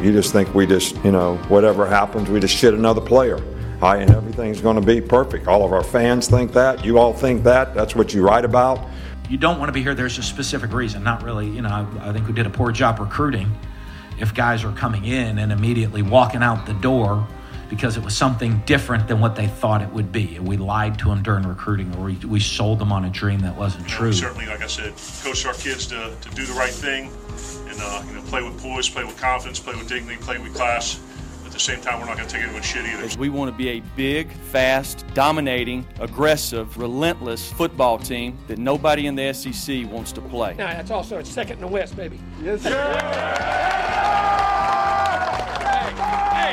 You just think we just, you know, whatever happens, we just shit another player. Hi, and everything's going to be perfect. All of our fans think that. You all think that. That's what you write about. You don't want to be here. There's a specific reason. Not really, you know, I, I think we did a poor job recruiting. If guys are coming in and immediately walking out the door because it was something different than what they thought it would be. And we lied to them during recruiting or we, we sold them on a dream that wasn't you know, true. Certainly, like I said, coach our kids to, to do the right thing and uh, you know play with poise, play with confidence, play with dignity, play with class. At the same time, we're not going to take anyone shit either. We want to be a big, fast, dominating, aggressive, relentless football team that nobody in the SEC wants to play. Now, that's also second in the West, baby. Yes, sir. Hey,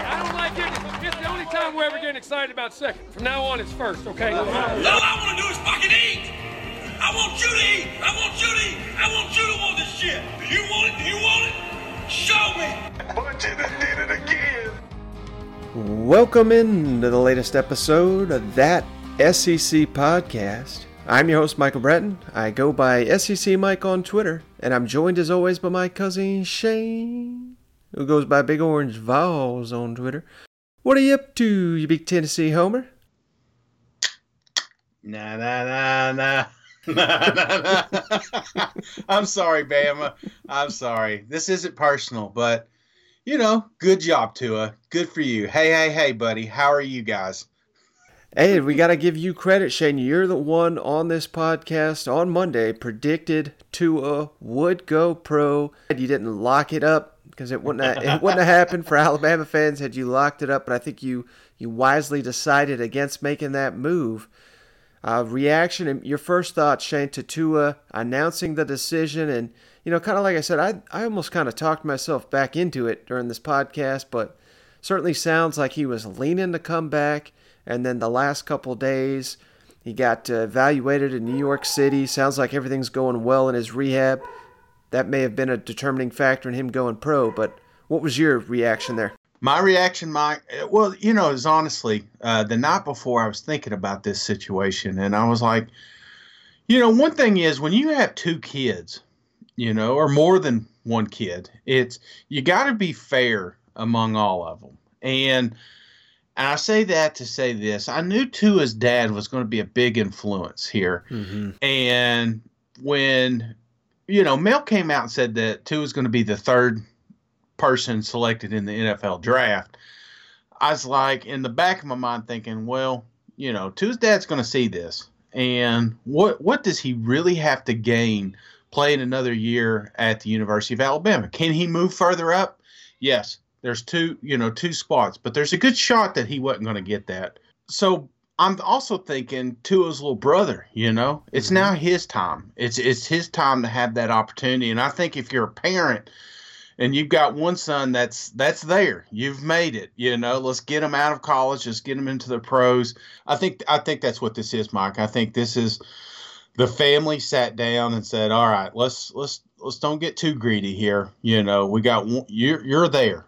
I don't like it. It's the only time we're ever getting excited about second. From now on, it's first, okay? All I want to do is fucking eat. I want you to eat. I want you to eat. I want you to want this shit. Do you want it? Do you want it? Show me. But you done did it again. Welcome in to the latest episode of that SEC podcast. I'm your host, Michael Bratton. I go by SEC Mike on Twitter, and I'm joined as always by my cousin Shane, who goes by Big Orange Vols on Twitter. What are you up to, you big Tennessee homer? Nah, nah, nah, nah. Nah, nah. I'm sorry, Bama. I'm sorry. This isn't personal, but you know, good job, Tua. Good for you. Hey, hey, hey, buddy. How are you guys? Hey, we got to give you credit, Shane. You're the one on this podcast on Monday predicted Tua would go pro. You didn't lock it up because it wouldn't have, it wouldn't have happened for Alabama fans had you locked it up. But I think you you wisely decided against making that move. Uh, reaction and your first thought, Shane, to Tua announcing the decision, and you know, kind of like I said, I I almost kind of talked myself back into it during this podcast, but certainly sounds like he was leaning to come back. And then the last couple days, he got uh, evaluated in New York City. Sounds like everything's going well in his rehab. That may have been a determining factor in him going pro. But what was your reaction there? My reaction, Mike, well, you know, is honestly, uh, the night before I was thinking about this situation, and I was like, you know, one thing is when you have two kids, you know, or more than one kid, it's you got to be fair among all of them. And and I say that to say this: I knew Tua's dad was going to be a big influence here, Mm-hmm. and when you know Mel came out and said that Tua is going to be the third person selected in the NFL draft, I was like in the back of my mind thinking, well, you know, Tua's dad's going to see this, and what what does he really have to gain playing another year at the University of Alabama? Can he move further up? Yes, there's two, you know, two spots, but there's a good shot that he wasn't going to get that. So I'm also thinking Tua's little brother, you know, it's mm-hmm. now his time. It's it's his time to have that opportunity. And I think if you're a parent and you've got one son that's that's there, you've made it. You know, let's get him out of college, let's get him into the pros. I think I think that's what this is, Mike. I think this is the family sat down and said, "All right, let's let's let's don't get too greedy here. You know, we got one, you're you're there.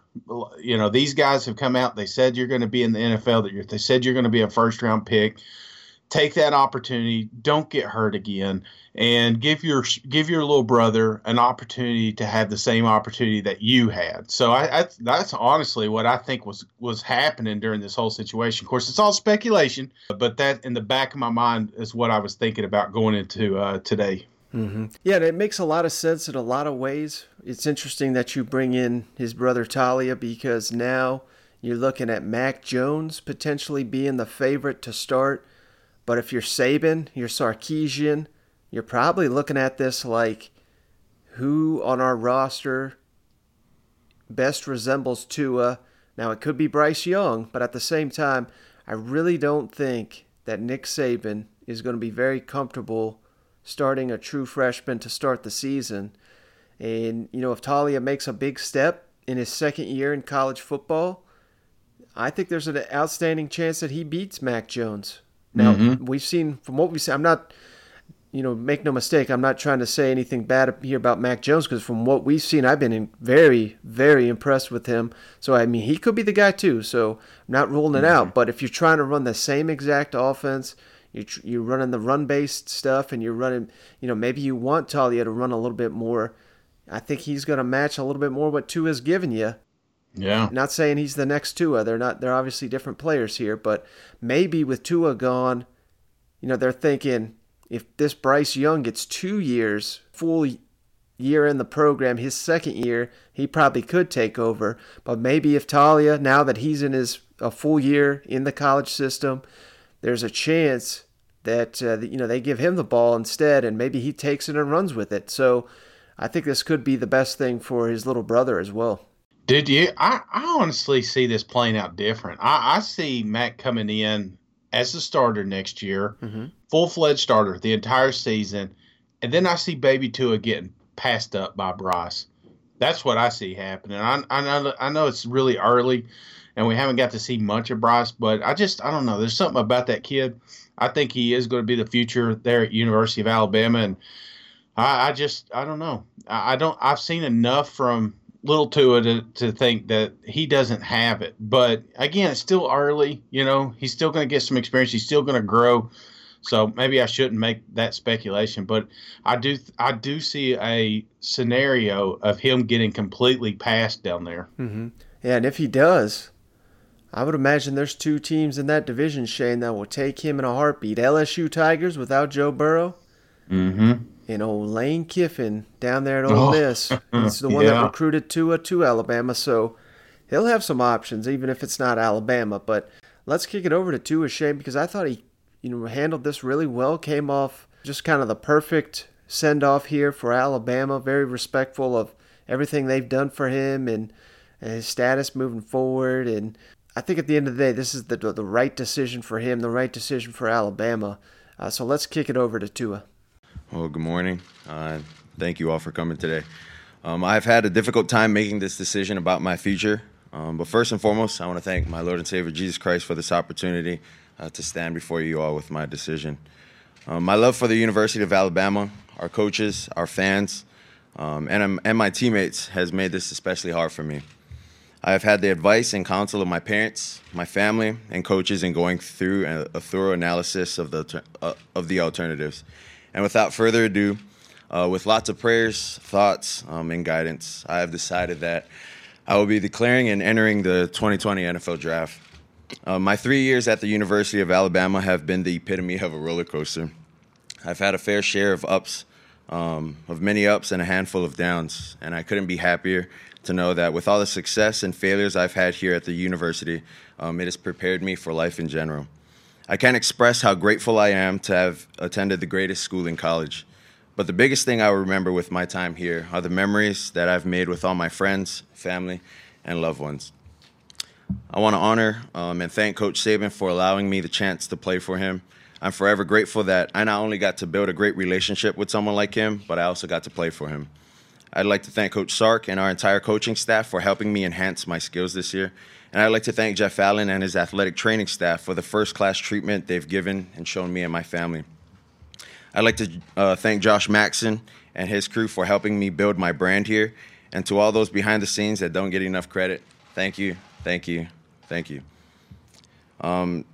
You know, these guys have come out. They said you're going to be in the NFL. That they said you're going to be a first round pick. Take that opportunity. Don't get hurt again, and give your give your little brother an opportunity to have the same opportunity that you had. So I, I that's honestly what I think was was happening during this whole situation. Of course, it's all speculation, but that in the back of my mind is what I was thinking about going into uh, today. Mm-hmm. Yeah, and it makes a lot of sense in a lot of ways. It's interesting that you bring in his brother Taulia because now you're looking at Mac Jones potentially being the favorite to start. But if you're Saban, you're Sarkisian, you're probably looking at this like who on our roster best resembles Tua. Now, it could be Bryce Young, but at the same time, I really don't think that Nick Saban is going to be very comfortable starting a true freshman to start the season. And, you know, if Taulia makes a big step in his second year in college football, I think there's an outstanding chance that he beats Mac Jones. Now, Mhm. we've seen, from what we've seen, I'm not, you know, make no mistake, I'm not trying to say anything bad here about Mac Jones because from what we've seen, I've been in very, very impressed with him. So, I mean, he could be the guy too. So, I'm not ruling it out. But if you're trying to run the same exact offense, you're, tr- you're running the run based stuff and you're running, you know, maybe you want Taulia to run a little bit more. I think he's going to match a little bit more what two Tua's given you. Yeah. Not saying he's the next Tua. They're not. They're obviously different players here, but maybe with Tua gone, you know, they're thinking if this Bryce Young gets two years, full year in the program, his second year, he probably could take over. But maybe if Taulia, now that he's in his a full year in the college system, there's a chance that uh, you know they give him the ball instead, and maybe he takes it and runs with it. So I think this could be the best thing for his little brother as well. Did you? I, I honestly see this playing out different. I, I see Matt coming in as a starter next year, mm-hmm. full fledged starter the entire season, and then I see Baby Tua getting passed up by Bryce. That's what I see happening. I, I know I know it's really early, and we haven't got to see much of Bryce, but I just I don't know. There's something about that kid. I think he is going to be the future there at University of Alabama, and I, I just I don't know. I, I, don't. I've seen enough from little to to think that he doesn't have it. But again, it's still early. You know, he's still going to get some experience. He's still going to grow. So maybe I shouldn't make that speculation, but I do I do see a scenario of him getting completely passed down there. Mm-hmm. Yeah, and if he does, I would imagine there's two teams in that division, Shane, that will take him in a heartbeat. LSU Tigers without Joe Burrow. Mm-hmm. And old Lane Kiffin down there at Ole oh. Miss. He's the one yeah. that recruited Tua to Alabama, so he'll have some options, even if it's not Alabama. But let's kick it over to Tua Shane because I thought he, you know, handled this really well. Came off just kind of the perfect send off here for Alabama. Very respectful of everything they've done for him and, and his status moving forward. And I think at the end of the day, this is the the right decision for him, the right decision for Alabama. Uh, so let's kick it over to Tua. Well, good morning. Uh, thank you all for coming today. Um, I've had a difficult time making this decision about my future. Um, but first and foremost, I want to thank my Lord and Savior Jesus Christ for this opportunity uh, to stand before you all with my decision. Um, my love for the University of Alabama, our coaches, our fans, um, and, um, and my teammates has made this especially hard for me. I have had the advice and counsel of my parents, my family, and coaches in going through a, a thorough analysis of the uh, of the alternatives. And without further ado, uh, with lots of prayers, thoughts, um, and guidance, I have decided that I will be declaring and entering the 2020 NFL Draft. Uh, my three years at the University of Alabama have been the epitome of a roller coaster. I've had a fair share of ups, um, of many ups, and a handful of downs, and I couldn't be happier to know that with all the success and failures I've had here at the university, um, it has prepared me for life in general. I can't express how grateful I am to have attended the greatest school in college. But the biggest thing I remember with my time here are the memories that I've made with all my friends, family, and loved ones. I want to honor um, and thank Coach Saban for allowing me the chance to play for him. I'm forever grateful that I not only got to build a great relationship with someone like him, but I also got to play for him. I'd like to thank Coach Sark and our entire coaching staff for helping me enhance my skills this year. And I'd like to thank Jeff Allen and his athletic training staff for the first class treatment they've given and shown me and my family. I'd like to uh, thank Josh Maxson and his crew for helping me build my brand here. And to all those behind the scenes that don't get enough credit, thank you, thank you, thank you. Um,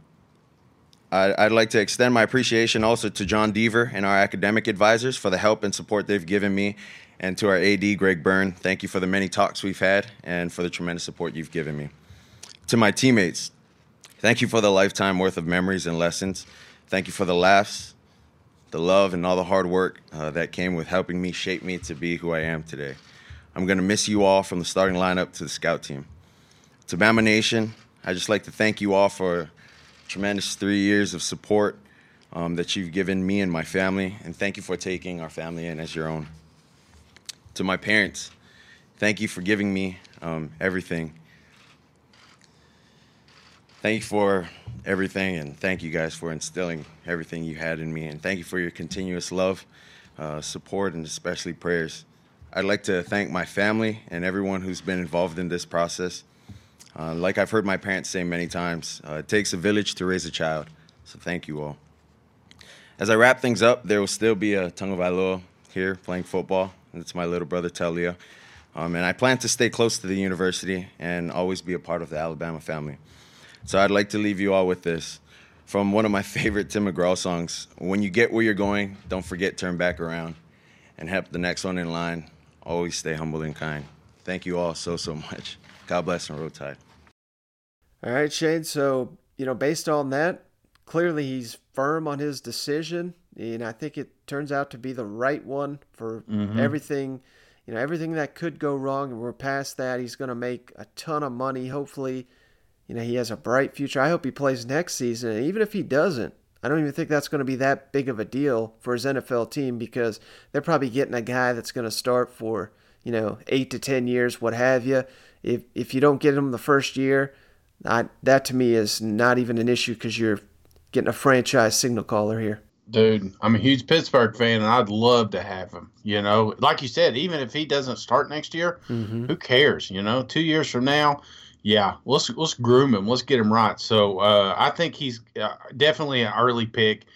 I'd like to extend my appreciation also to John Deaver and our academic advisors for the help and support they've given me and to our AD, Greg Byrne, thank you for the many talks we've had and for the tremendous support you've given me. To my teammates, thank you for the lifetime worth of memories and lessons. Thank you for the laughs, the love, and all the hard work uh, that came with helping me shape me to be who I am today. I'm going to miss you all from the starting lineup to the scout team. To Bama Nation, I'd just like to thank you all for tremendous three years of support um, that you've given me and my family, and thank you for taking our family in as your own to my parents, thank you for giving me um, everything. Thank you for everything, and thank you guys for instilling everything you had in me. And thank you for your continuous love, uh, support, and especially prayers. I'd like to thank my family and everyone who's been involved in this process. Uh, like I've heard my parents say many times, uh, it takes a village to raise a child. So thank you all. As I wrap things up, there will still be a Tagovailoa here playing football it's my little brother, Taulia. Um, and I plan to stay close to the university and always be a part of the Alabama family. So I'd like to leave you all with this from one of my favorite Tim McGraw songs. When you get where you're going, don't forget turn back around and help the next one in line. Always stay humble and kind. Thank you all so, so much. God bless and roll tide. All right, Shane. So, you know, based on that, clearly he's firm on his decision. And I think it turns out to be the right one for Mhm. everything, you know, everything that could go wrong. And we're past that. He's going to make a ton of money. Hopefully, you know, he has a bright future. I hope he plays next season. And even if he doesn't, I don't even think that's going to be that big of a deal for his NFL team because they're probably getting a guy that's going to start for, you know, eight to 10 years, what have you. If, if you don't get him the first year, I, that to me is not even an issue because you're getting a franchise signal caller here. Dude, I'm a huge Pittsburgh fan, and I'd love to have him. You know, like you said, even if he doesn't start next year, Mm-hmm. who cares? You know, two years from now, yeah, let's let's groom him, let's get him right. So uh, I think he's uh, definitely an early pick,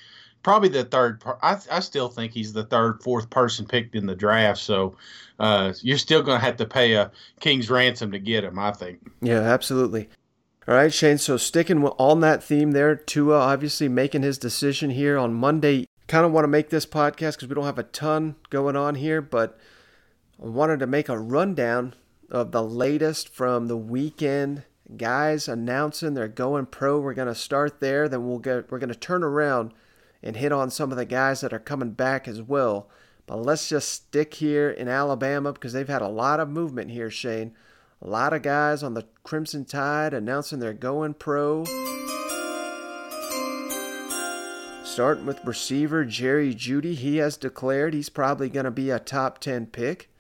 probably the third. I I still think he's the third, fourth person picked in the draft. So uh, you're still going to have to pay a king's ransom to get him. I think. Yeah, absolutely. All right, Shane. So sticking on that theme there, Tua obviously making his decision here on Monday. Kind of want to make this podcast because we don't have a ton going on here, but I wanted to make a rundown of the latest from the weekend. Guys announcing they're going pro. We're gonna start there, then we'll get we're gonna turn around and hit on some of the guys that are coming back as well. But let's just stick here in Alabama because they've had a lot of movement here, Shane. A lot of guys on the Crimson Tide announcing they're going pro. Starting with receiver Jerry Jeudy, he has declared he's probably going to be a top 10 pick.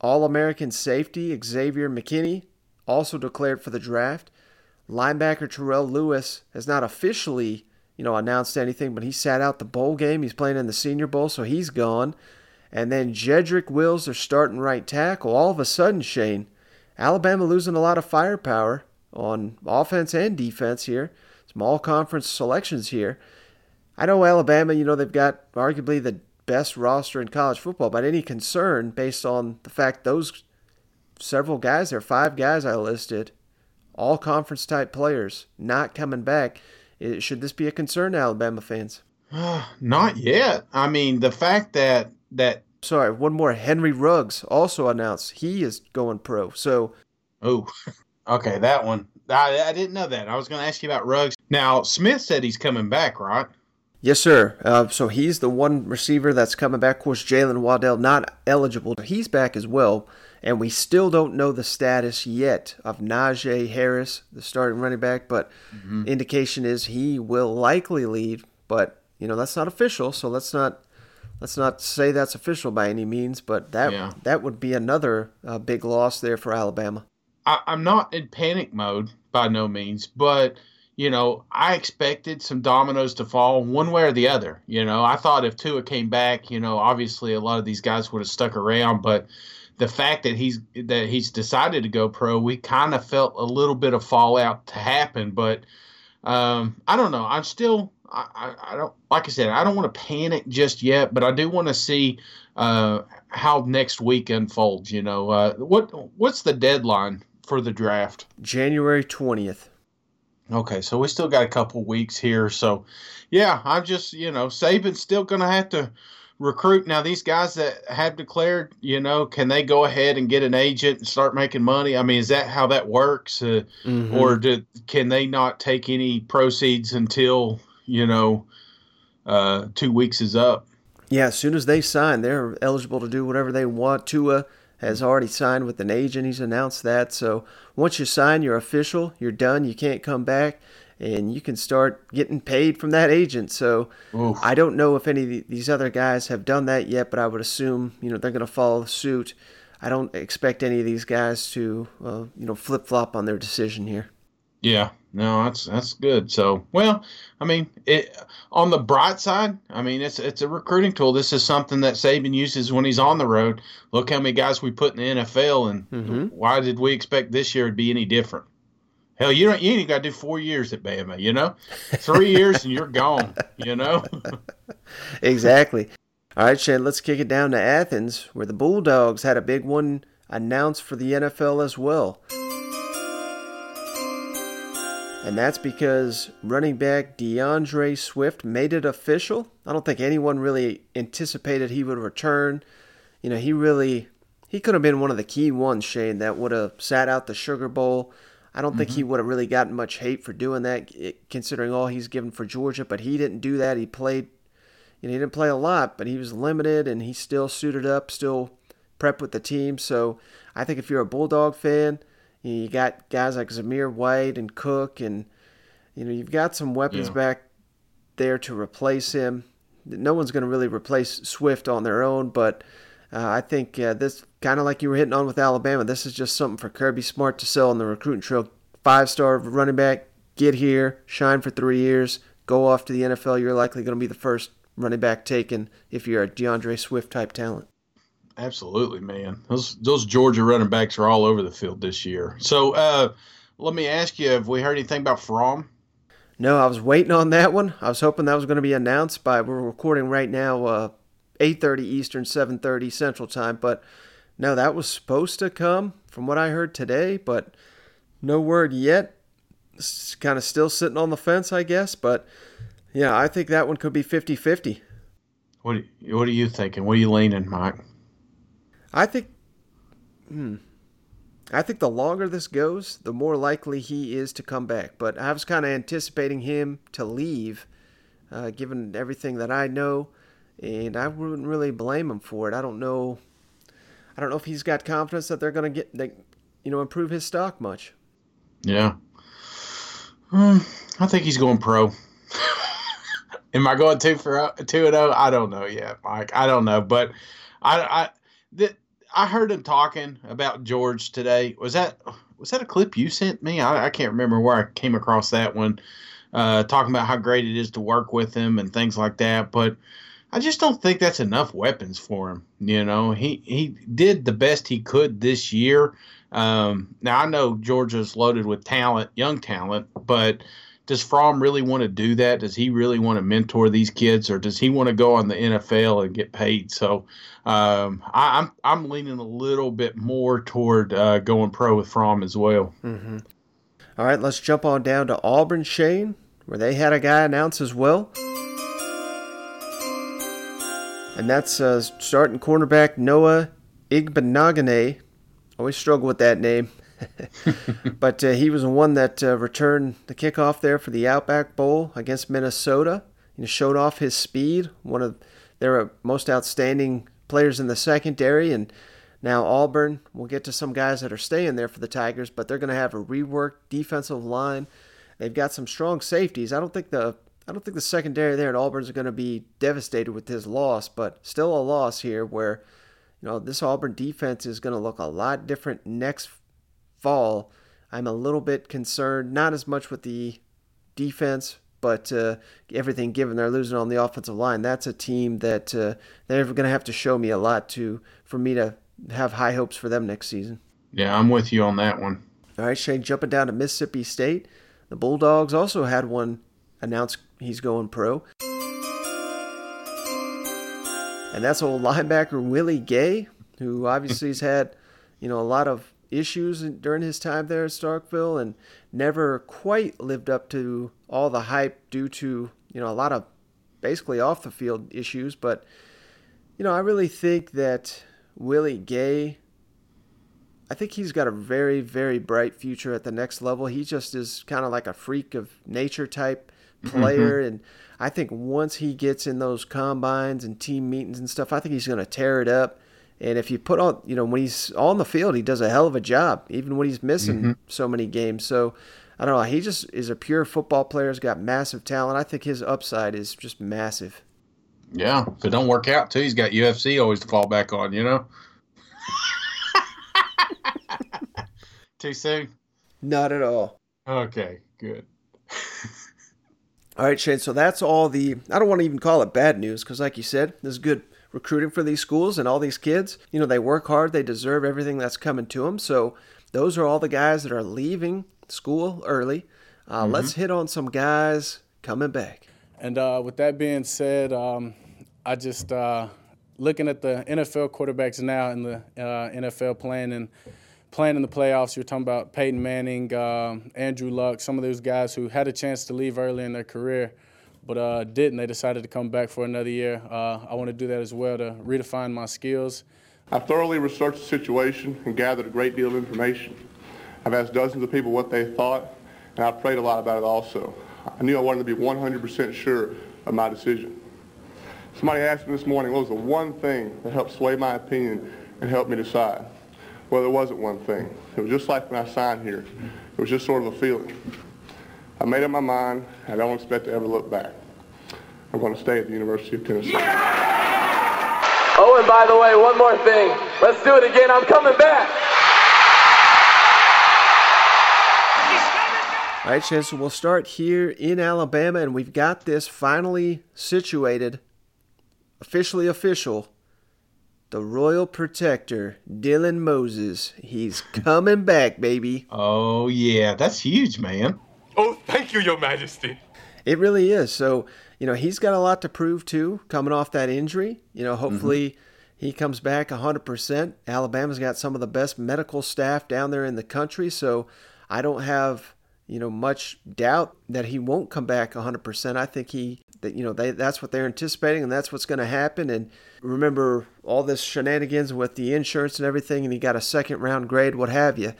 All American safety Xavier McKinney also declared for the draft. Linebacker Terrell Lewis has not officially, you know, announced anything, but he sat out the bowl game. He's playing in the Senior Bowl, so he's gone. And then Jedrick Wills, their starting right tackle. All of a sudden, Shane, Alabama losing a lot of firepower on offense and defense here. Some all conference selections here. I know Alabama, you know, they've got arguably the best roster in college football, but any concern based on the fact those several guys there, five guys I listed, all conference type players, not coming back. Should this be a concern to Alabama fans? Not yet. I mean, the fact that that Sorry, one more. Henry Ruggs also announced he is going pro. So Oh, okay, that one. I, I didn't know that. I was going to ask you about Ruggs. Now, Smith said he's coming back, right? Yes, sir. Uh, so he's the one receiver that's coming back. Of course, Jaylen Waddle not eligible. He's back as well, and we still don't know the status yet of Najee Harris, the starting running back. But indication is he will likely leave. But you know that's not official, so let's not let's not say that's official by any means. But that Yeah. that would be another uh, big loss there for Alabama. I, I'm not in panic mode by no means, but you know, I expected some dominoes to fall one way or the other. You know, I thought if Tua came back, you know, obviously a lot of these guys would have stuck around, but the fact that he's that he's decided to go pro, we kind of felt a little bit of fallout to happen. But um, I don't know. I'm still. I, I, don't like I said. I don't want to panic just yet, but I do want to see uh, how next week unfolds. You know, uh, what what's the deadline for the draft? January twentieth. Okay, so we still got a couple weeks here. So, yeah, I'm just, you know, Saban's still going to have to recruit. Now, these guys that have declared, you know, can they go ahead and get an agent and start making money? I mean, is that how that works? Uh, Mhm. Or do, can they not take any proceeds until, you know, uh, two weeks is up? Yeah, as soon as they sign, they're eligible to do whatever they want. Tua has already signed with an agent. He's announced that. So once you sign, you're official. You're done. You can't come back, and you can start getting paid from that agent. So Oof. I don't know if any of these other guys have done that yet, but I would assume you know they're going to follow suit. I don't expect any of these guys to uh, you know flip flop on their decision here. Yeah, no, that's that's good. So, well, I mean, it on the bright side, I mean, it's it's a recruiting tool. This is something that Saban uses when he's on the road. Look how many guys we put in the NFL, and Mhm. why did we expect this year to be any different? Hell, you don't. You ain't got to do four years at Bama. You know, three years and you're gone. You know. exactly. All right, Shane, let's kick it down to Athens, where the Bulldogs had a big one announced for the NFL as well. And that's because running back D'Andre Swift made it official. I don't think anyone really anticipated he would return. You know, he really he could have been one of the key ones, Shane, that would have sat out the Sugar Bowl. I don't mm-hmm. think he would have really gotten much hate for doing that, considering all he's given for Georgia. But he didn't do that. He played, you know, he didn't play a lot, but he was limited, and he still suited up, still prepped with the team. So I think if you're a Bulldog fan, you got guys like Zamir White and Cook, and you know you've got some weapons yeah. back there to replace him. No one's going to really replace Swift on their own, but uh, I think uh, this kind of like you were hitting on with Alabama. This is just something for Kirby Smart to sell on the recruiting trail. Five star running back, get here, shine for three years, go off to the NFL. You're likely going to be the first running back taken if you're a D'Andre Swift type talent. Absolutely, man. Those those Georgia running backs are all over the field this year. So uh, let me ask you: Have we heard anything about Fromm? No, I was waiting on that one. I was hoping that was going to be announced by. We're recording right now, uh, eight thirty Eastern, seven thirty Central Time. But no, that was supposed to come from what I heard today, but no word yet. It's kind of still sitting on the fence, I guess. But yeah, I think that one could be 50-50. What What are you thinking? What are you leaning, Mike? I think, hmm, I think the longer this goes, the more likely he is to come back. But I was kind of anticipating him to leave, uh, given everything that I know, and I wouldn't really blame him for it. I don't know. I don't know if he's got confidence that they're going to get, they, you know, improve his stock much. Yeah. Um, I think he's going pro. Am I going two for two and zero? I don't know yet, Mike. I don't know, but I, I that I heard him talking about George today. Was that was that a clip you sent me? I, I can't remember where I came across that one. Uh, talking about how great it is to work with him and things like that. But I just don't think that's enough weapons for him. You know, he he did the best he could this year. Um, now I know Georgia's loaded with talent, young talent, but does Fromm really want to do that? Does he really want to mentor these kids, or does he want to go on the NFL and get paid? So um, I, am I'm, I'm leaning a little bit more toward uh, going pro with Fromm as well. Mm-hmm. All right, let's jump on down to Auburn, Shane, where they had a guy announce as well. And that's uh, starting cornerback Noah Igbinoghene. Always struggle with that name. but uh, he was the one that uh, returned the kickoff there for the Outback Bowl against Minnesota. He showed off his speed, one of their most outstanding players in the secondary. And now Auburn, we'll get to some guys that are staying there for the Tigers, but they're going to have a reworked defensive line. They've got some strong safeties. I don't think the I don't think the secondary there at Auburn's going to be devastated with his loss, but still a loss here where you know this Auburn defense is going to look a lot different next fall, I'm a little bit concerned, not as much with the defense, but uh, everything given they're losing on the offensive line. That's a team that uh, they're going to have to show me a lot to for me to have high hopes for them next season. Yeah, I'm with you on that one. All right, Shane, jumping down to Mississippi State. The Bulldogs also had one announced he's going pro. And that's old linebacker Willie Gay, who obviously has had, you know, a lot of issues during his time there at Starkville and never quite lived up to all the hype due to, you know, a lot of basically off the field issues. But, you know, I really think that Willie Gay, I think he's got a very, very bright future at the next level. He just is kind of like a freak of nature type player. Mm-hmm. And I think once he gets in those combines and team meetings and stuff, I think he's going to tear it up. And if you put on, you know, when he's on the field, he does a hell of a job, even when he's missing mm-hmm. so many games. So I don't know. He just is a pure football player. He's got massive talent. I think his upside is just massive. Yeah, if it don't work out too, he's got UFC always to fall back on. You know. Too soon? Not at all. Okay, good. all right, Shane. So that's all the. I don't want to even call it bad news because, like you said, this is good recruiting for these schools and all these kids. You know, they work hard, they deserve everything that's coming to them. So those are all the guys that are leaving school early. Uh, mm-hmm. Let's hit on some guys coming back. And uh, with that being said, um, I just uh, looking at the NFL quarterbacks now in the uh, NFL playing and playing in the playoffs. You're talking about Peyton Manning, uh, Andrew Luck, some of those guys who had a chance to leave early in their career but uh, didn't. They decided to come back for another year. Uh, I want to do that as well to redefine my skills, I thoroughly researched the situation and gathered a great deal of information. I've asked dozens of people what they thought, and I've prayed a lot about it also. I knew I wanted to be 100% sure of my decision. Somebody asked me this morning, what was the one thing that helped sway my opinion and helped me decide? Well, there wasn't one thing. It was just like when I signed here. It was just sort of a feeling. I made up my mind. I don't expect to ever look back. I'm going to stay at the University of Tennessee. Oh, and by the way, one more thing. Let's do it again. I'm coming back. All right, Chance, so we'll start here in Alabama, and we've got this finally situated, officially official. The Royal Protector, Dylan Moses. He's coming back, baby. Oh, yeah. That's huge, man. Oh, thank you, Your Majesty. It really is. So, you know, he's got a lot to prove, too, coming off that injury. You know, hopefully mm-hmm. he comes back 100%. Alabama's got some of the best medical staff down there in the country. So I don't have you know, much doubt that he won't come back 100%. I think he that you know they that's what they're anticipating and that's what's going to happen. And remember all this shenanigans with the insurance and everything, and he got a second round grade, what have you.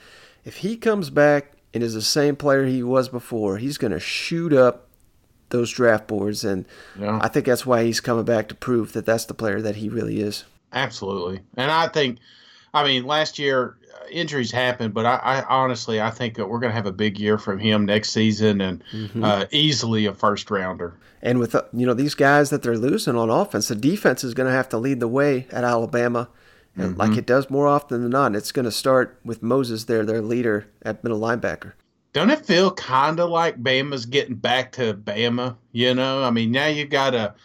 If he comes back and is the same player he was before, he's going to shoot up those draft boards, and yeah. I think that's why he's coming back to prove that that's the player that he really is. Absolutely, and I think, I mean, last year injuries happened, but I, I, honestly I think that we're going to have a big year from him next season and mm-hmm. uh, easily a first rounder. And with uh, you know these guys that they're losing on offense, the defense is going to have to lead the way at Alabama, mm-hmm. like it does more often than not. It's going to start with Moses there, their leader at middle linebacker. Don't it feel kind of like Bama's getting back to Bama? You know, I mean now you've got a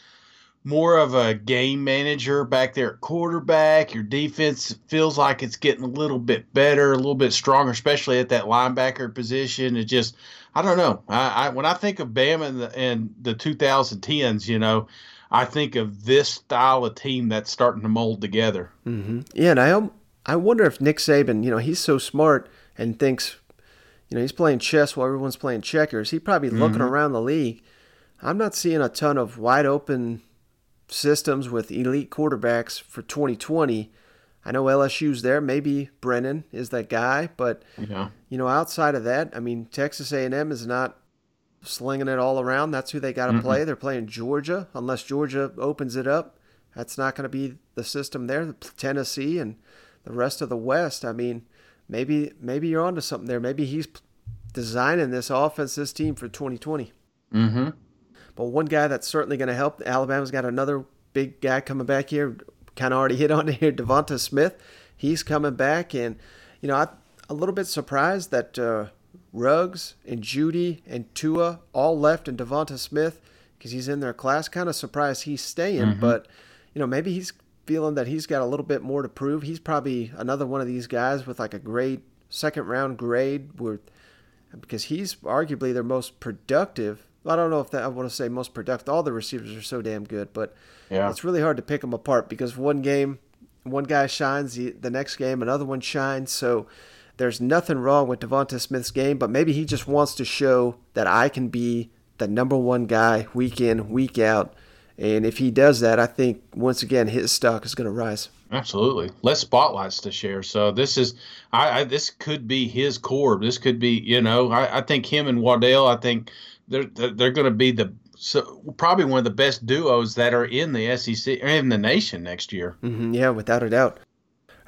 more of a game manager back there at quarterback. Your defense feels like it's getting a little bit better, a little bit stronger, especially at that linebacker position. It just, I don't know. I, I when I think of Bama in the, in the 2010s, you know, I think of this style of team that's starting to mold together. Mm-hmm. Yeah, and I I wonder if Nick Saban, you know, he's so smart and thinks, you know, he's playing chess while everyone's playing checkers. He probably looking mm-hmm. around the league. I'm not seeing a ton of wide open systems with elite quarterbacks for 2020. I know LSU's there. Maybe Brennan is that guy, but yeah. you know, outside of that, I mean, Texas A&M is not slinging it all around. That's who they got to mm-hmm. play. They're playing Georgia, unless Georgia opens it up. That's not going to be the system there. Tennessee and the rest of the West. I mean, maybe maybe you're onto something there. Maybe he's designing this offense, this team for 2020. Mm-hmm. But one guy that's certainly going to help, Alabama's got another big guy coming back here. Kind of already hit on it here, Devonta Smith. He's coming back, and you know, I'm little bit surprised that uh, Ruggs and Jeudy and Tua all left, and Devonta Smith because he's in their class. Kind of surprised he's staying, mm-hmm. but you know, maybe he's feeling that he's got a little bit more to prove. He's probably another one of these guys with like a great second round grade, where because he's arguably their most productive I don't know if that I want to say most productive. All the receivers are so damn good, but yeah. it's really hard to pick them apart because one game, one guy shines, the, the next game another one shines. So there's nothing wrong with Devonta Smith's game, but maybe he just wants to show that I can be the number one guy week in, week out. And if he does that, I think once again his stock is going to rise. Absolutely, less spotlights to share. So this is, I, I this could be his core. This could be, you know, I, I think him and Waddle. I think they're they're going to be the so probably one of the best duos that are in the SEC in the nation next year. Mm-hmm, yeah, without a doubt.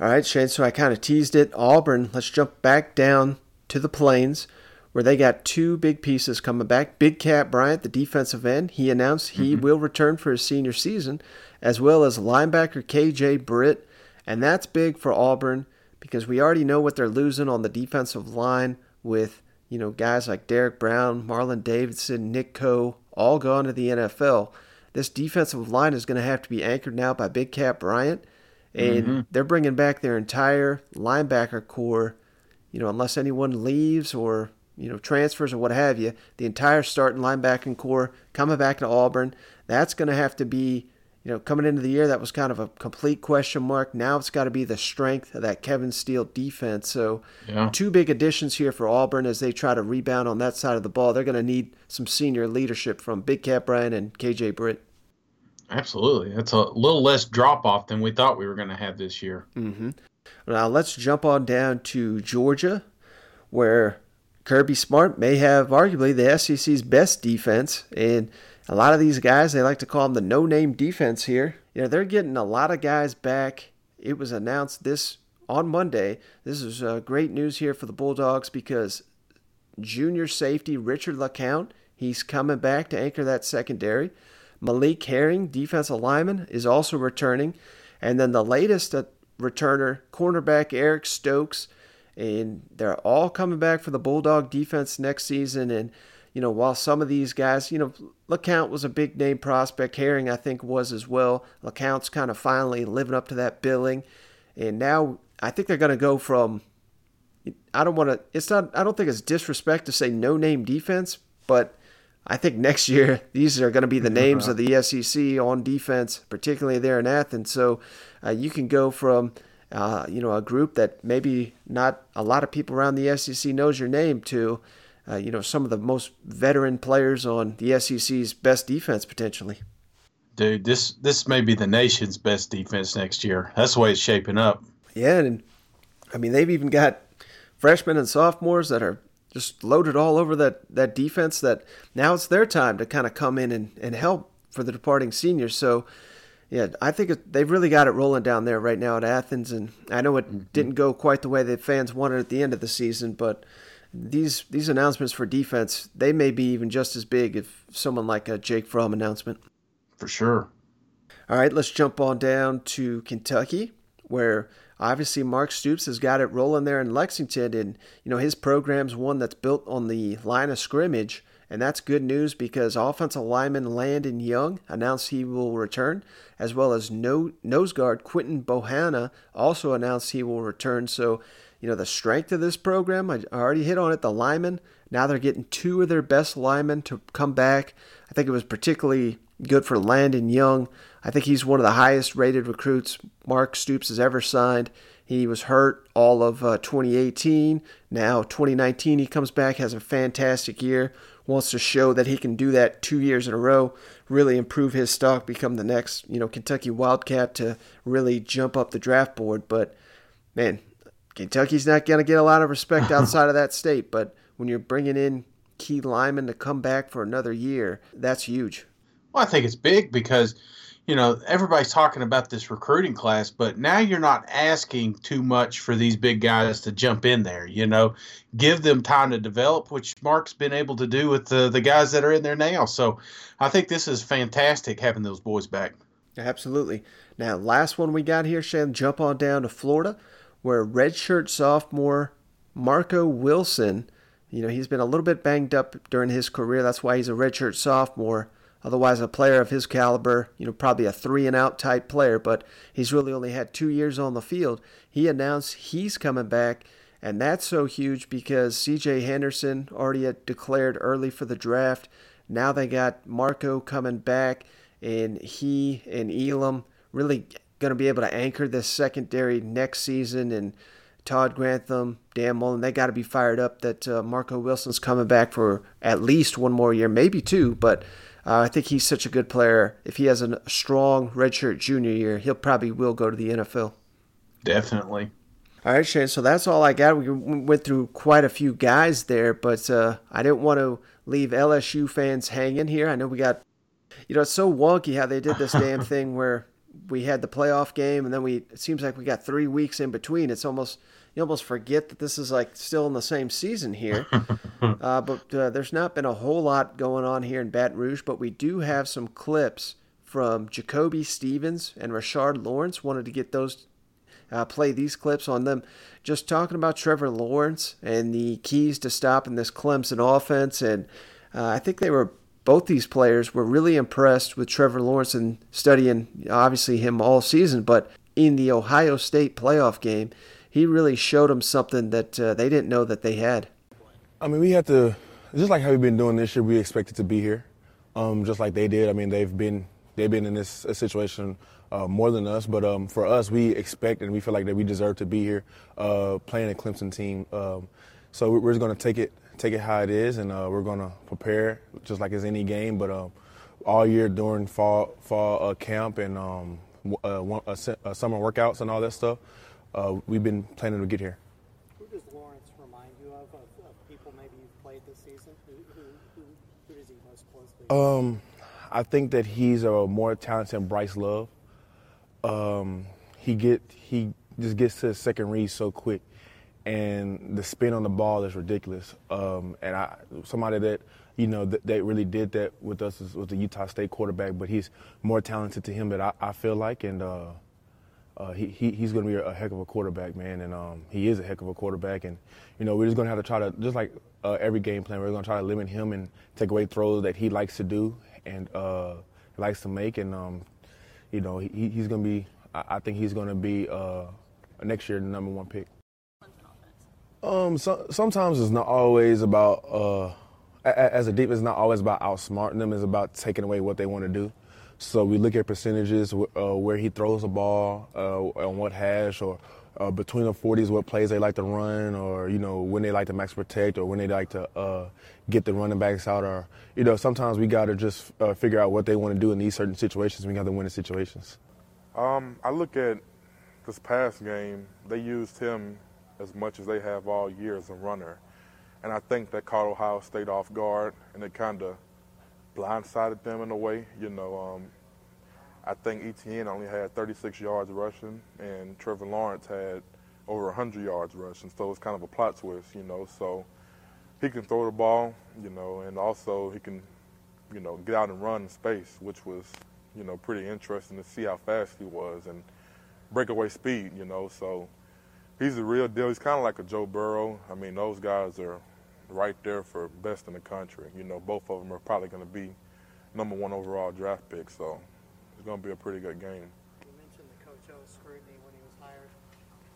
All right, Shane. So I kind of teased it. Auburn. Let's jump back down to the plains where they got two big pieces coming back. Big Cat Bryant, the defensive end, he announced he mm-hmm. will return for his senior season, as well as linebacker KJ Britt, and that's big for Auburn because we already know what they're losing on the defensive line with you know, guys like Derrick Brown, Marlon Davidson, Nick Coe, all gone to the NFL. This defensive line is going to have to be anchored now by Big Cat Bryant, and mm-hmm. they're bringing back their entire linebacker core. You know, unless anyone leaves or you know transfers or what have you, the entire starting linebacking core coming back to Auburn. That's going to have to be you know, coming into the year, that was kind of a complete question mark. Now it's got to be the strength of that Kevin Steele defense. So, yeah. two big additions here for Auburn as they try to rebound on that side of the ball. They're going to need some senior leadership from Big Cat Bryant and KJ Britt. Absolutely. That's a little less drop off than we thought we were going to have this year. Mm-hmm. Now let's jump on down to Georgia, where Kirby Smart may have arguably the SEC's best defense. And a lot of these guys, they like to call them the no name defense here. You know, they're getting a lot of guys back. It was announced this on Monday. This is uh, great news here for the Bulldogs because junior safety Richard LeCounte, he's coming back to anchor that secondary. Malik Herring, defensive lineman, is also returning. And then the latest uh, returner, cornerback Eric Stokes. And they're all coming back for the Bulldog defense next season. And, you know, while some of these guys, you know, LeCounte was a big name prospect, Herring, I think, was as well. LeCounte's kind of finally living up to that billing. And now I think they're going to go from, I don't want to, it's not, I don't think it's disrespect to say no name defense, but I think next year these are going to be the names of the SEC on defense, particularly there in Athens. So uh, you can go from uh, you know a group that maybe not a lot of people around the SEC knows your name to uh, you know some of the most veteran players on the SEC's best defense potentially. Dude, this this may be the nation's best defense next year. That's the way it's shaping up. Yeah, and I mean they've even got freshmen and sophomores that are just loaded all over that, that defense that now it's their time to kind of come in and, and help for the departing seniors. So, yeah, I think it, they've really got it rolling down there right now at Athens. And I know it mm-hmm. didn't go quite the way that fans wanted at the end of the season, but these these announcements for defense, they may be even just as big if someone like a Jake Fromm announcement. For sure. All right, let's jump on down to Kentucky, where obviously Mark Stoops has got it rolling there in Lexington, and you know his program's one that's built on the line of scrimmage, and that's good news because offensive lineman Landon Young announced he will return, as well as no nose guard Quinton Bohanna also announced he will return. So, you know the strength of this program, I already hit on it. The linemen now they're getting two of their best linemen to come back. I think it was particularly good for Landon Young. I think he's one of the highest rated recruits Mark Stoops has ever signed. He was hurt all of uh, 2018. Now, 2019, he comes back, has a fantastic year, wants to show that he can do that two years in a row, really improve his stock, become the next, you know, Kentucky Wildcat to really jump up the draft board. But, man, Kentucky's not going to get a lot of respect outside of that state. But when you're bringing in key Lyman to come back for another year, that's huge. Well, I think it's big because – you know, everybody's talking about this recruiting class, but now you're not asking too much for these big guys to jump in there. You know, give them time to develop, which Mark's been able to do with the the guys that are in there now. So, I think this is fantastic having those boys back. Absolutely. Now, last one we got here, Shane, jump on down to Florida, where redshirt sophomore Marco Wilson, you know, he's been a little bit banged up during his career. That's why he's a redshirt sophomore. Otherwise, a player of his caliber, you know, probably a three and out type player, but he's really only had two years on the field. He announced he's coming back, and that's so huge because CJ Henderson already had declared early for the draft. Now they got Marco coming back, and he and Elam really going to be able to anchor this secondary next season. And Todd Grantham, Dan Mullen, they got to be fired up that uh, Marco Wilson's coming back for at least one more year, maybe two, but uh, I think he's such a good player. If he has a strong redshirt junior year, he'll probably will go to the NFL. Definitely. All right, Shane. So that's all I got. We went through quite a few guys there, but uh, I didn't want to leave LSU fans hanging here. I know we got, you know, it's so wonky how they did this damn thing where we had the playoff game and then we. It seems like we got three weeks in between. It's almost you almost forget that this is like still in the same season here. uh, but uh, there's not been a whole lot going on here in Baton Rouge, but we do have some clips from Jacoby Stevens and Rashard Lawrence. Wanted to get those, uh, play these clips on them. Just talking about Trevor Lawrence and the keys to stopping this Clemson offense. And uh, I think they were both these players were really impressed with Trevor Lawrence and studying obviously him all season, but in the Ohio State playoff game, he really showed them something that uh, they didn't know that they had. I mean, we had to, just like how we've been doing this year, we expected to be here, um, just like they did. I mean, they've been they've been in this situation uh, more than us, but um, for us, we expect and we feel like that we deserve to be here uh, playing a Clemson team. Um, so we're just going to take it take it how it is, and uh, we're going to prepare just like it's any game. But um, all year during fall fall uh, camp and um, uh, one, summer workouts and all that stuff. Uh, we've been planning to get here. Who does Lawrence remind you of, of, of people maybe you've played this season? Who, who, who, who does he most closely? Um, I think that he's a more talented than Bryce Love. Um, he get he just gets to the second read so quick, and the spin on the ball is ridiculous. Um, and I somebody that you know that, that really did that with us was the Utah State quarterback, but he's more talented to him that I, I feel like, and uh, uh, he, he he's going to be a, heck of a quarterback, man, and um, he is a heck of a quarterback, and you know we're just going to have to try to just like uh, every game plan, we're going to try to limit him and take away throws that he likes to do and uh, likes to make, and um, you know he, he's going to be, I, I, think he's going to be uh, next year the number one pick. Um, so, sometimes it's not always about uh, as a deep, it's not always about outsmarting them. It's about taking away what they want to do. So we look at percentages, uh, where he throws the ball, uh, on what hash, or uh, between the 40s, what plays they like to run, or you know when they like to max protect, or when they like to uh, get the running backs out, or you know sometimes we got to just uh, figure out what they want to do in these certain situations. We got to win the situations. Um, I look at this past game. They used him as much as they have all year as a runner. And I think that caught Ohio State off guard, and it kind of blindsided them in a way. You know, um, I think Etienne only had 36 yards rushing, and Trevor Lawrence had over 100 yards rushing. So it's kind of a plot twist, you know. So he can throw the ball, you know, and also he can, you know, get out and run in space, which was, you know, pretty interesting to see how fast he was and breakaway speed, you know. So he's the real deal. He's kind of like a Joe Burrow. I mean, those guys are right there for best in the country. You know, both of them are probably going to be number one overall draft picks, so it's going to be a pretty good game. You mentioned the Coach O scrutiny when he was hired.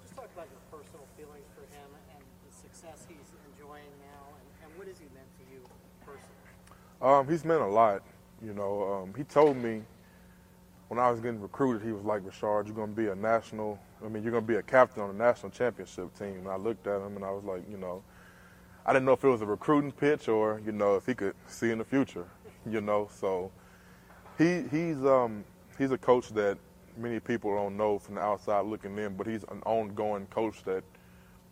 Just talk about your personal feelings for him and the success he's enjoying now, and, and what has he meant to you personally? Um, he's meant a lot. You know, um, he told me when I was getting recruited, he was like, Rashard, you're going to be a national, I mean, you're going to be a captain on a national championship team. And I looked at him and I was like, you know, I didn't know if it was a recruiting pitch or you know if he could see in the future, you know. So he he's um he's a coach that many people don't know from the outside looking in, but he's an ongoing coach that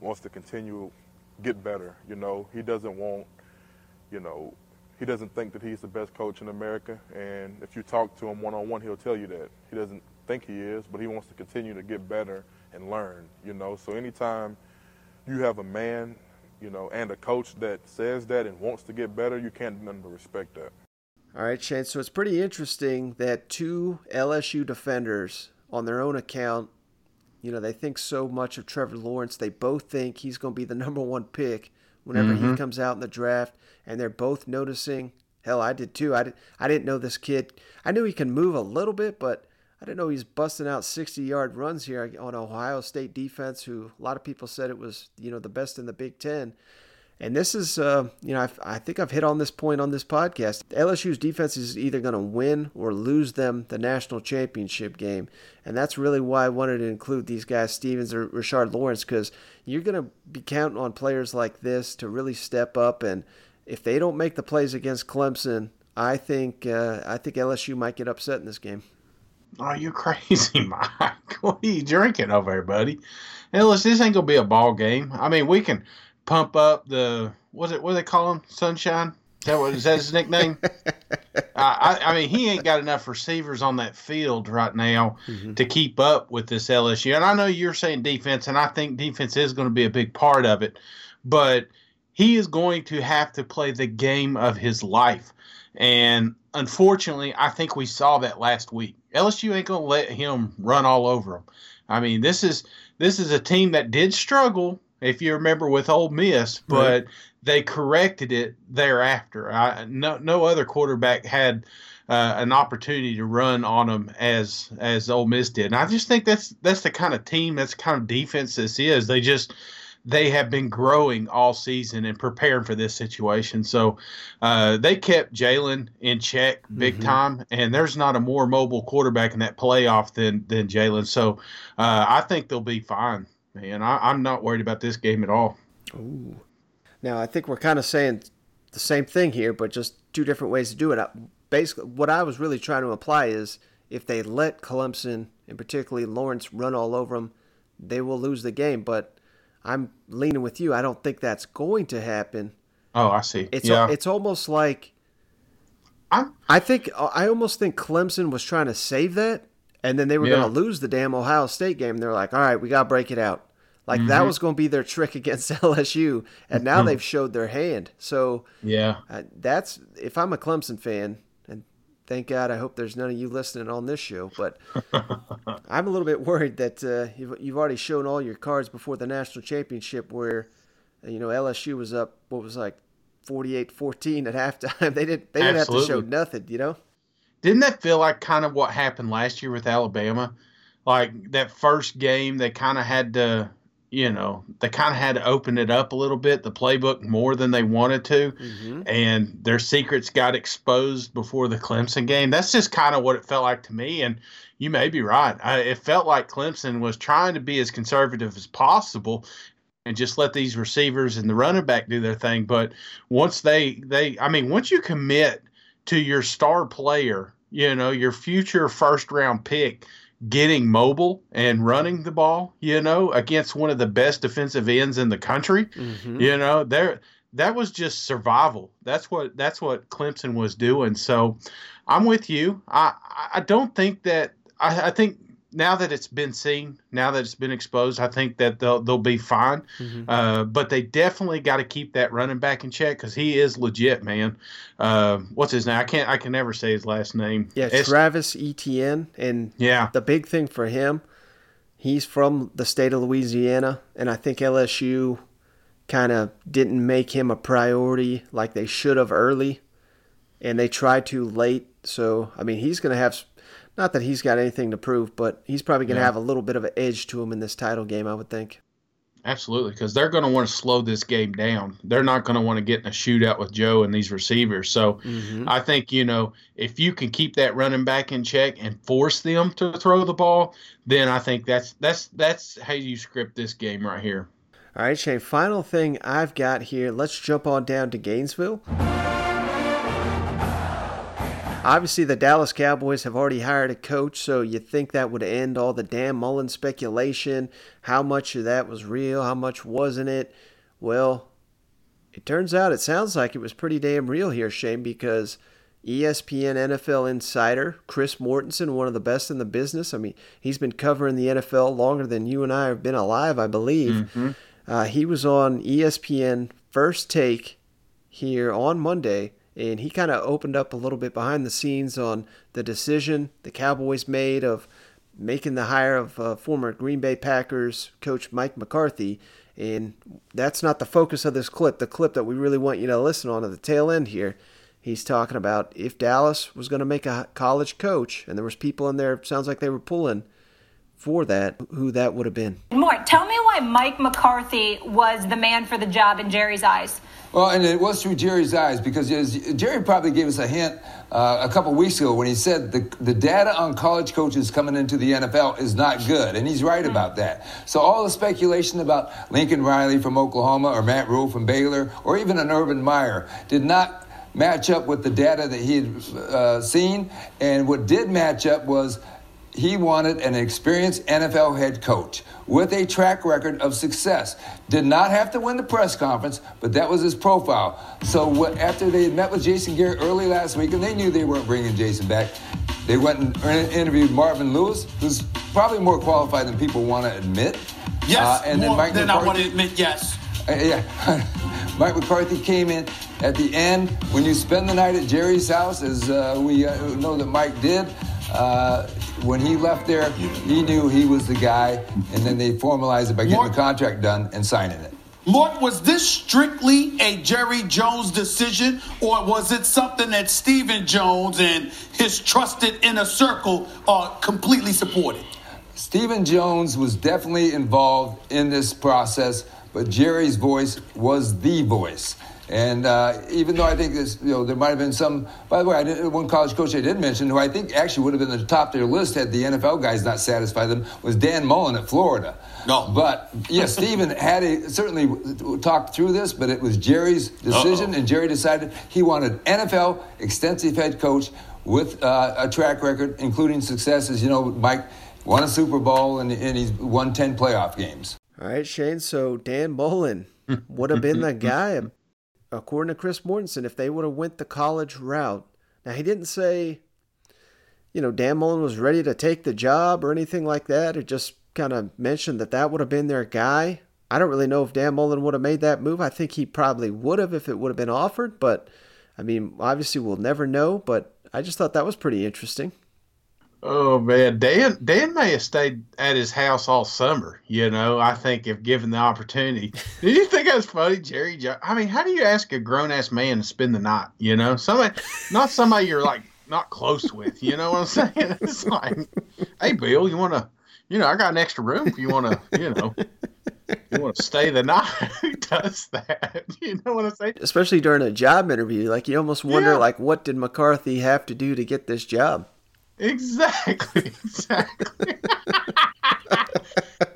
wants to continue get better. You know, he doesn't want you know he doesn't think that he's the best coach in America, and if you talk to him one on one, he'll tell you that he doesn't think he is, but he wants to continue to get better and learn. You know, so anytime you have a man you know, and a coach that says that and wants to get better, you can't but respect that. All right, Shane. So it's pretty interesting that two LSU defenders on their own account, you know, they think so much of Trevor Lawrence. They both think he's going to be the number one pick whenever mm-hmm. he comes out in the draft, and they're both noticing. Hell, I did too. I, did, I didn't know this kid. I knew he can move a little bit, but I didn't know he's busting out 60 yard runs here on Ohio State defense, who a lot of people said it was, you know, the best in the Big Ten. And this is, uh, you know, I've, i think I've hit on this point on this podcast. LSU's defense is either going to win or lose them the national championship game. And that's really why I wanted to include these guys, Stevens or Rashard Lawrence, because you're going to be counting on players like this to really step up. And if they don't make the plays against Clemson, I think uh, I think LSU might get upset in this game. Oh, you crazy, Mike. What are you drinking over here, buddy? Hey, listen, this ain't gonna be a ball game. I mean, we can pump up the what's it? What do they call him? Sunshine. Is that what is that his nickname? uh, I, I mean, he ain't got enough receivers on that field right now mm-hmm. to keep up with this LSU. And I know you're saying defense, and I think defense is going to be a big part of it, but he is going to have to play the game of his life. And unfortunately, I think we saw that last week. LSU ain't gonna let him run all over them. I mean, this is this is a team that did struggle, if you remember, with Ole Miss, but right. they corrected it thereafter. I, no no other quarterback had uh, an opportunity to run on them as as Ole Miss did, and I just think that's that's the kind of team, that's the kind of defense this is. They just they have been growing all season and preparing for this situation. So uh, they kept Jalen in check big mm-hmm. time, and there's not a more mobile quarterback in that playoff than than Jalen. So uh, I think they'll be fine, man. I, am not worried about this game at all. Ooh. Now I think we're kind of saying the same thing here, but just two different ways to do it. I, basically what I was really trying to apply is if they let Clemson and particularly Lawrence run all over them, they will lose the game. But I'm leaning with you. I don't think that's going to happen. Oh, I see. It's yeah. it's almost like I'm, I think uh, I almost think Clemson was trying to save that, and then they were Yeah. going to lose the damn Ohio State game. They're like, all right, we got to break it out. Like that Mhm. was going to be their trick against LSU, and now they've showed their hand. So yeah. uh, that's if I'm a Clemson fan, and thank God, I hope there's none of you listening on this show. But I'm a little bit worried that uh, you've, you've already shown all your cards before the national championship, where uh, you know LSU was up what was like 48-14 at halftime. They didn't they didn't have to show nothing, you know. Didn't that feel like kind of what happened last year with Alabama? Like that first game, they kind of had to, you know, they kind of had to open it up a little bit, the playbook more than they wanted to, mm-hmm. and their secrets got exposed before the Clemson game. That's just kind of what it felt like to me. And you may be right. I, it felt like Clemson was trying to be as conservative as possible and just let these receivers and the running back do their thing. But once they they I mean, once you commit to your star player, you know, your future first round pick getting mobile and running the ball, you know, against one of the best defensive ends in the country, mm-hmm. you know, there that was just survival. That's what that's what Clemson was doing. So I'm with you. I I don't think that I, I think now that it's been seen, now that it's been exposed, I think that they'll they'll be fine. Uh, but they definitely got to keep that running back in check because he is legit, man. Uh, what's his name? I can't. I can never say his last name. Yeah, It's- Travis Etienne, and Yeah. the big thing for him, he's from the state of Louisiana, and I think LSU kind of didn't make him a priority like they should have early, and they tried to late. So I mean, he's going to have, not that he's got anything to prove, but he's probably going to Yeah. have a little bit of an edge to him in this title game, I would think. Absolutely, because they're going to want to slow this game down. They're not going to want to get in a shootout with Joe and these receivers. So mm-hmm. I think, you know, if you can keep that running back in check and force them to throw the ball, then I think that's that's that's how you script this game right here. All right, Shane. Final thing I've got here. Let's jump on down to Gainesville. Obviously, the Dallas Cowboys have already hired a coach, so you think that would end all the Dan Mullen speculation. How much of that was real? How much wasn't it? Well, it turns out it sounds like it was pretty damn real here, Shane, because ESPN NFL insider Chris Mortensen, one of the best in the business. I mean, he's been covering the NFL longer than you and I have been alive, I believe. Uh, he was on ESPN First Take here on Monday, and he kind of opened up a little bit behind the scenes on the decision the Cowboys made of making the hire of uh, former Green Bay Packers coach Mike McCarthy. And that's not the focus of this clip. The clip that we really want you to listen on at the tail end here. He's talking about if Dallas was going to make a college coach, and there was people in there. Sounds like they were pulling for that. Who that would have been? Mort, tell me why Mike McCarthy was the man for the job in Jerry's eyes. Well, and it was through Jerry's eyes because Jerry probably gave us a hint uh, a couple weeks ago when he said the, the data on college coaches coming into the NFL is not good, and he's right about that. So all the speculation about Lincoln Riley from Oklahoma or Matt Rhule from Baylor or even an Urban Meyer did not match up with the data that he had uh, seen, and what did match up was he wanted an experienced NFL head coach with a track record of success. Did not have to win the press conference, but that was his profile. So what, after they had met with Jason Garrett early last week, and they knew they weren't bringing Jason back, they went and interviewed Marvin Lewis, who's probably more qualified than people want to admit. Yes, Uh, and then Mike than I McCarthy- want to admit. Yes. uh, yeah. Mike McCarthy came in at the end. When you spend the night at Jerry's house, as uh, we uh, know that Mike did, uh, when he left there, he knew he was the guy, and then they formalized it by getting the contract done and signing it. Mort, was this strictly a Jerry Jones decision, or was it something that Stephen Jones and his trusted inner circle uh, completely supported? Stephen Jones was definitely involved in this process, but Jerry's voice was the voice. And uh, even though I think this, you know, there might have been some. By the way, I did, one college coach I did mention, who I think actually would have been at the top of their list had the NFL guys not satisfied them, was Dan Mullen at Florida. No, but yeah, Stephen had a, certainly talked through this, but it was Jerry's decision, Uh-oh. and Jerry decided he wanted NFL extensive head coach with uh, a track record, including successes. You know, Mike won a Super Bowl and, and he's won ten playoff games. All right, Shane. So Dan Mullen would have been the guy, according to Chris Mortensen, if they would have went the college route. Now he didn't say, you know, Dan Mullen was ready to take the job or anything like that. It just kind of mentioned that that would have been their guy. I don't really know if Dan Mullen would have made that move. I think he probably would have if it would have been offered, but I mean, obviously we'll never know. But I just thought that was pretty interesting. Oh man, Dan Dan may have stayed at his house all summer. You know, I think if given the opportunity. Did you think that was funny, Jerry? Jo- I mean, how do you ask a grown ass man to spend the night? You know, somebody, not somebody you're like not close with. You know what I'm saying? It's like, hey, Bill, you want to? You know, I got an extra room if you want to. You know, you want to stay the night. Who does that? You know what I'm saying? Especially during a job interview, like you almost wonder, Yeah. like, what did McCarthy have to do to get this job? Exactly, exactly.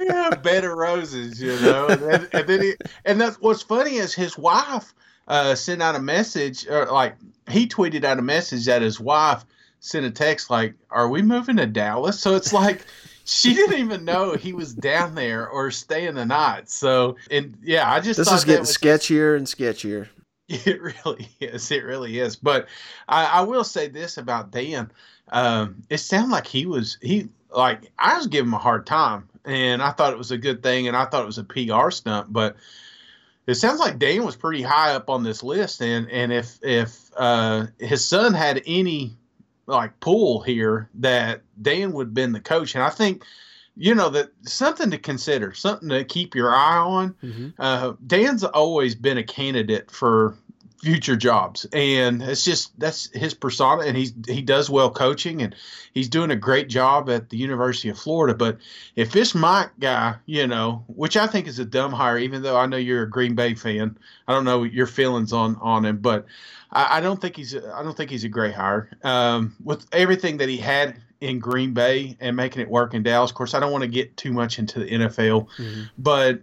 yeah, bed of roses, you know. And, then- and then he, and that's what's funny is his wife uh, sent out a message, or like he tweeted out a message that his wife sent a text like, "Are we moving to Dallas?" So it's like she didn't even know he was down there or staying the night. So and yeah, I just This is getting sketchier and sketchier. it really is. It really is. But I, I will say this about Dan. Um, it sounded like he was he like I was giving him a hard time, and I thought it was a good thing, and I thought it was a PR stunt. But it sounds like Dan was pretty high up on this list, and and if if uh, his son had any like pull here, that Dan would have been the coach, and I think. You know that something to consider, something to keep your eye on. Uh, Dan's always been a candidate for future jobs, and it's just that's his persona, and he's he does well coaching, and he's doing a great job at the University of Florida. But if this Mike guy, you know, which I think is a dumb hire, even though I know you're a Green Bay fan, I don't know your feelings on on him, but I, I don't think he's I don't think he's a great hire. Um, with everything that he had in Green Bay and making it work in Dallas, of course, I don't want to get too much into the NFL, mm-hmm. but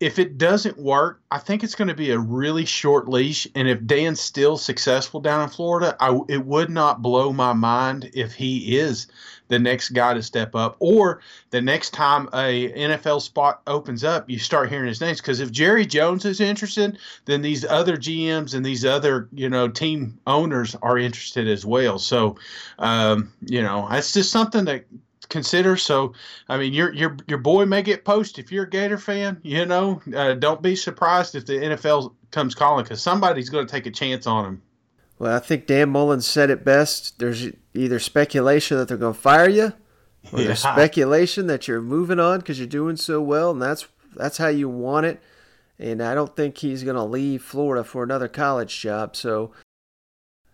if it doesn't work, I think it's going to be a really short leash. And if Dan's still successful down in Florida, I, it would not blow my mind if he is the next guy to step up, or the next time a NFL spot opens up, you start hearing his names. Because if Jerry Jones is interested, then these other GMs and these other you know team owners are interested as well. So, um, you know, that's just something that consider. So, I mean, your your your boy may get poached if you're a Gator fan. You know, uh, don't be surprised if the NFL comes calling because somebody's going to take a chance on him. Well, I think Dan Mullen said it best. There's either speculation that they're going to fire you, or Yeah. there's speculation that you're moving on because you're doing so well, and that's that's how you want it. And I don't think he's going to leave Florida for another college job. So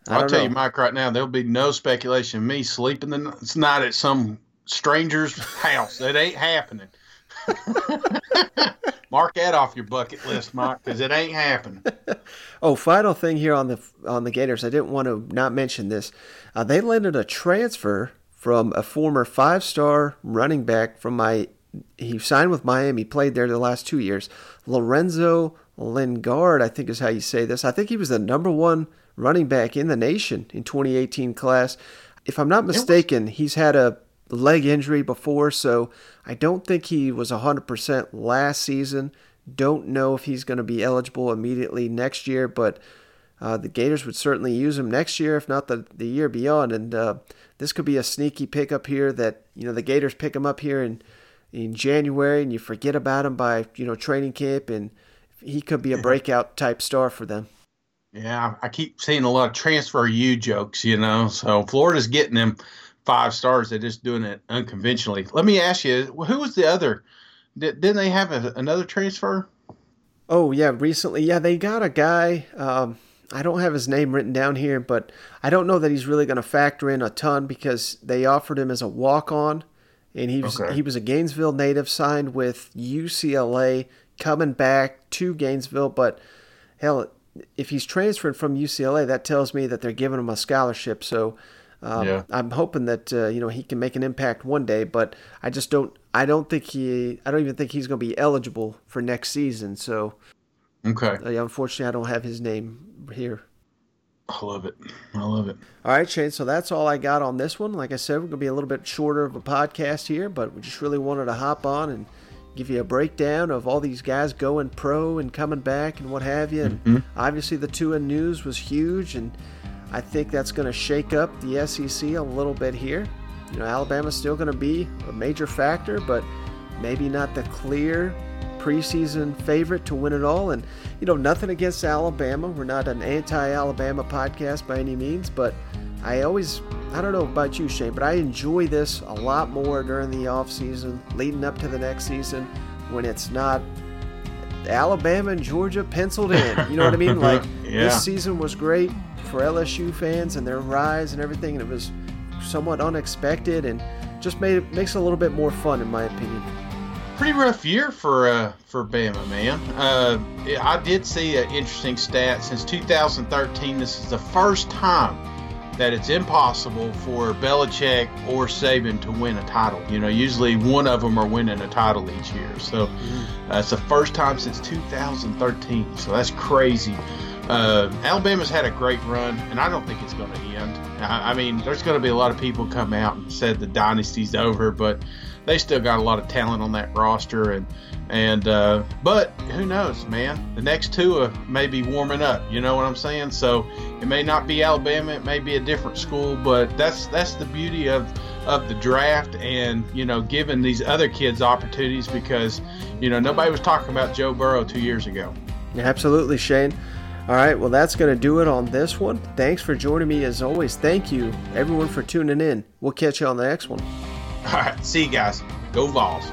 I I'll tell know. you, Mike, right now there'll be no speculation of me sleeping the night at some stranger's house. That ain't happening. Mark that off your bucket list, Mike, because it ain't happening. Oh, final thing here on the on the Gators. I didn't want to not mention this. Uh, they landed a transfer from a former five-star running back from my. He signed with Miami, played there the last two years. Lorenzo Lingard, I think is how you say this. I think he was the number one running back in the nation in 2018 class. If I'm not mistaken, he's had a leg injury before, so I don't think he was 100% last season. Don't know if he's going to be eligible immediately next year, but uh, the Gators would certainly use him next year, if not the, the year beyond. And uh, this could be a sneaky pickup here that, you know, the Gators pick him up here in, in January and you forget about him by, you know, training camp, and he could be a breakout type star for them. Yeah, I keep seeing a lot of transfer you jokes, you know. So Florida's getting them five stars. They're just doing it unconventionally. Let me ask you, who was the other? Did, didn't they have a, another transfer? Oh yeah, recently, yeah, they got a guy. Um, I don't have his name written down here, but I don't know that he's really going to factor in a ton because they offered him as a walk-on, and he was Okay. he was a Gainesville native, signed with UCLA. coming back to Gainesville, but hell, if he's transferring from UCLA, that tells me that they're giving him a scholarship. So um, Yeah. I'm hoping that uh, you know he can make an impact one day. But I just don't. I don't think he. I don't even think he's going to be eligible for next season. So Okay. uh, unfortunately, I don't have his name here. I love it. I love it. All right, Shane. So that's all I got on this one. Like I said, we're going to be a little bit shorter of a podcast here, but we just really wanted to hop on and give you a breakdown of all these guys going pro and coming back and what have you. And Mhm. obviously, the Tua news was huge, and I think that's going to shake up the SEC a little bit here. You know, Alabama's still going to be a major factor, but maybe not the clear preseason favorite to win it all. And, you know, nothing against Alabama. We're not an anti Alabama podcast by any means, but I always, I don't know about you, Shane, but I enjoy this a lot more during the offseason, leading up to the next season when it's not Alabama and Georgia penciled in. You know what I mean? Like, Yeah. this season was great for LSU fans and their rise and everything, and it was somewhat unexpected and just made it makes it a little bit more fun, in my opinion. pretty rough year for uh, for Bama, man. Uh, I did see an interesting stat. Since 2013, this is the first time that it's impossible for Belichick or Saban to win a title. You know, usually one of them are winning a title each year. So uh, it's the first time since 2013. So that's crazy. Uh, Alabama's had a great run, and I don't think it's going to end. I, I mean, there's going to be a lot of people come out and said the dynasty's over, but they still got a lot of talent on that roster, and and uh, but who knows, man? The next two may be warming up. You know what I'm saying? So it may not be Alabama, it may be a different school, but that's that's the beauty of of the draft, and you know, giving these other kids opportunities because you know nobody was talking about Joe Burrow two years ago. Absolutely, Shane. All right, well, that's going to do it on this one. Thanks for joining me as always. Thank you, everyone, for tuning in. We'll catch you on the next one. All right, see you guys. Go Vols.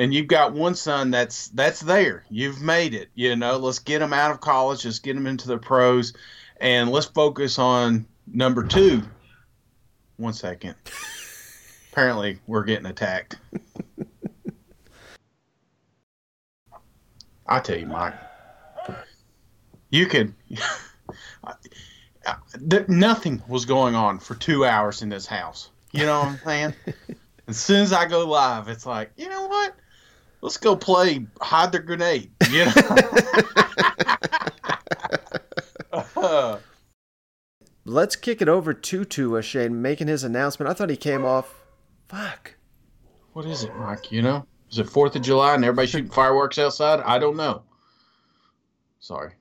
And you've got one son that's that's there. You've made it. You know, let's get him out of college. Let's get him into the pros, and let's focus on number two. One second. Apparently, we're getting attacked. I tell you, Mike, you could. nothing was going on for two hours in this house. You know what I'm saying? as soon as I go live, it's like, you know what? Let's go play hide the grenade. You know. Let's kick it over to Tua Shane making his announcement. I thought he came off. Fuck. What is it, Mike? You know, is it Fourth of July and everybody shooting fireworks outside? I don't know. Sorry.